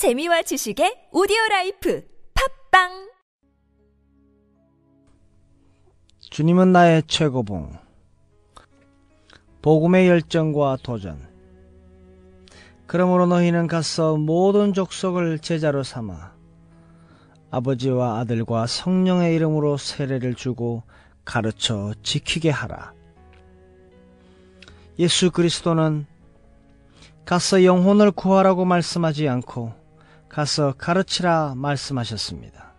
재미와 지식의 오디오 life 팟빵 주님은 나의 최고봉. 복음의 열정과 도전. 그러므로 너희는 가서 모든 족속을 제자로 삼아 아버지와 아들과 성령의 이름으로 세례를 주고 가르쳐 지키게 하라. 예수 그리스도는 가서 영혼을 구하라고 말씀하지 않고 가서 가르치라 말씀하셨습니다.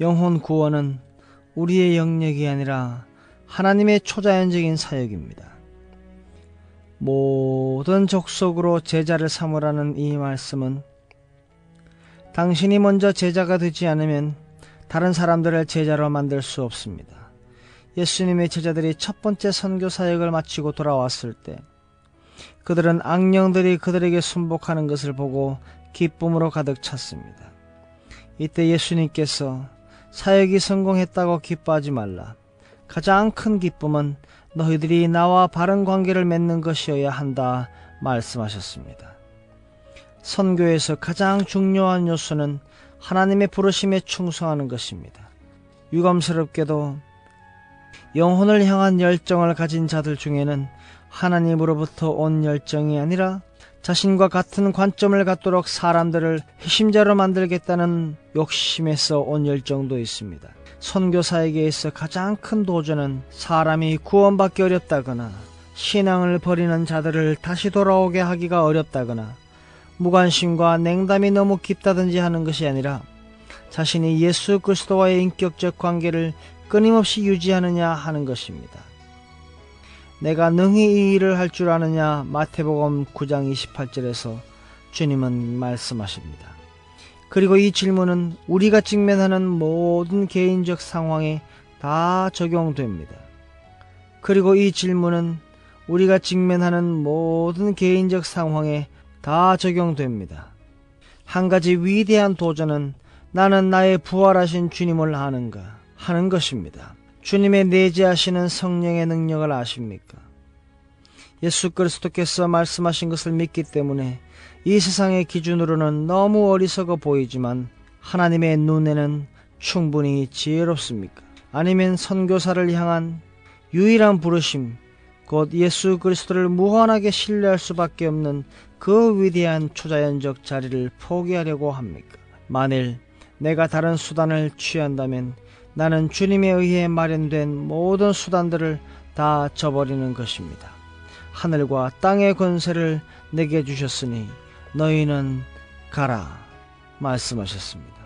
영혼 구원은 우리의 영역이 아니라 하나님의 초자연적인 사역입니다. 모든 족속으로 제자를 삼으라는 이 말씀은 당신이 먼저 제자가 되지 않으면 다른 사람들을 제자로 만들 수 없습니다. 예수님의 제자들이 첫 번째 선교 사역을 마치고 돌아왔을 때 그들은 악령들이 그들에게 순복하는 것을 보고 기쁨으로 가득 찼습니다. 이때 예수님께서 사역이 성공했다고 기뻐하지 말라. 가장 큰 기쁨은 너희들이 나와 바른 관계를 맺는 것이어야 한다 말씀하셨습니다. 선교에서 가장 중요한 요소는 하나님의 부르심에 충성하는 것입니다. 유감스럽게도 영혼을 향한 열정을 가진 자들 중에는 하나님으로부터 온 열정이 아니라 자신과 같은 관점을 갖도록 사람들을 핵심자로 만들겠다는 욕심에서 온 열정도 있습니다. 선교사에게서 가장 큰 도전은 사람이 구원받기 어렵다거나 신앙을 버리는 자들을 다시 돌아오게 하기가 어렵다거나 무관심과 냉담이 너무 깊다든지 하는 것이 아니라 자신이 예수 그리스도와의 인격적 관계를 끊임없이 유지하느냐 하는 것입니다. 내가 능히 이 일을 할 줄 아느냐 마태복음 9장 28절에서 주님은 말씀하십니다. 그리고 이 질문은 우리가 직면하는 모든 개인적 상황에 다 적용됩니다. 그리고 이 질문은 우리가 직면하는 모든 개인적 상황에 다 적용됩니다. 한 가지 위대한 도전은 나는 나의 부활하신 주님을 아는가 하는 것입니다. 주님의 내재하시는 성령의 능력을 아십니까? 예수 그리스도께서 말씀하신 것을 믿기 때문에 이 세상의 기준으로는 너무 어리석어 보이지만 하나님의 눈에는 충분히 지혜롭습니까? 아니면 선교사를 향한 유일한 부르심, 곧 예수 그리스도를 무한하게 신뢰할 수밖에 없는 그 위대한 초자연적 자리를 포기하려고 합니까? 만일 내가 다른 수단을 취한다면 나는 주님에 의해 마련된 모든 수단들을 다 저버리는 것입니다. 하늘과 땅의 권세를 내게 주셨으니 너희는 가라 말씀하셨습니다.